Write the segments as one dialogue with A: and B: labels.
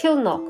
A: Челнок.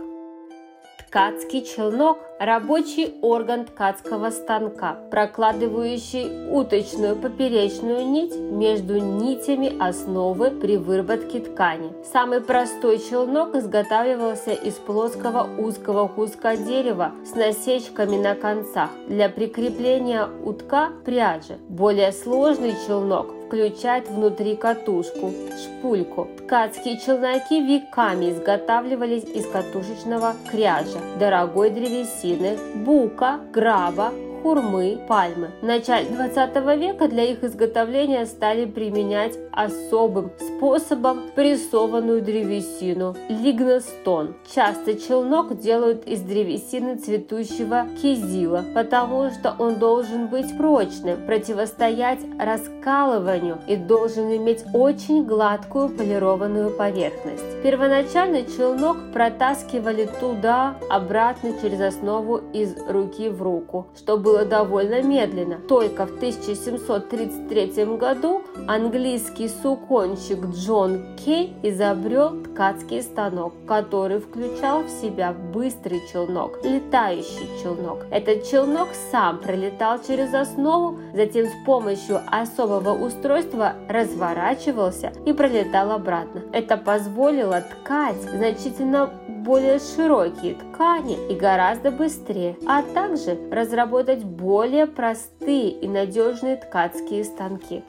A: Ткацкий челнок – рабочий орган ткацкого станка, прокладывающий уточную поперечную нить между нитями основы при выработке ткани. Самый простой челнок изготавливался из плоского узкого куска дерева с насечками на концах для прикрепления утка пряжи. Более сложный челнок включает внутри катушку, шпульку. Ткацкие челноки веками изготавливались из катушечного кряжа, дорогой древесины, бука, граба, хурмы, пальмы. В начале 20 века для их изготовления стали применять особым способом прессованную древесину – лигностон. Часто челнок делают из древесины цветущего кизила, потому что он должен быть прочным, противостоять раскалыванию и должен иметь очень гладкую полированную поверхность. Первоначально челнок протаскивали туда-обратно через основу из руки в руку, что было довольно медленно. Только в 1733 году английский суконщик Джон Кей изобрел ткацкий станок, который включал в себя быстрый челнок, летающий челнок. Этот челнок сам пролетал через основу, затем с помощью особого устройства разворачивался и пролетал обратно. Это позволило ткать значительно более широкие ткани и гораздо быстрее, а также разработать более простые и надежные ткацкие станки.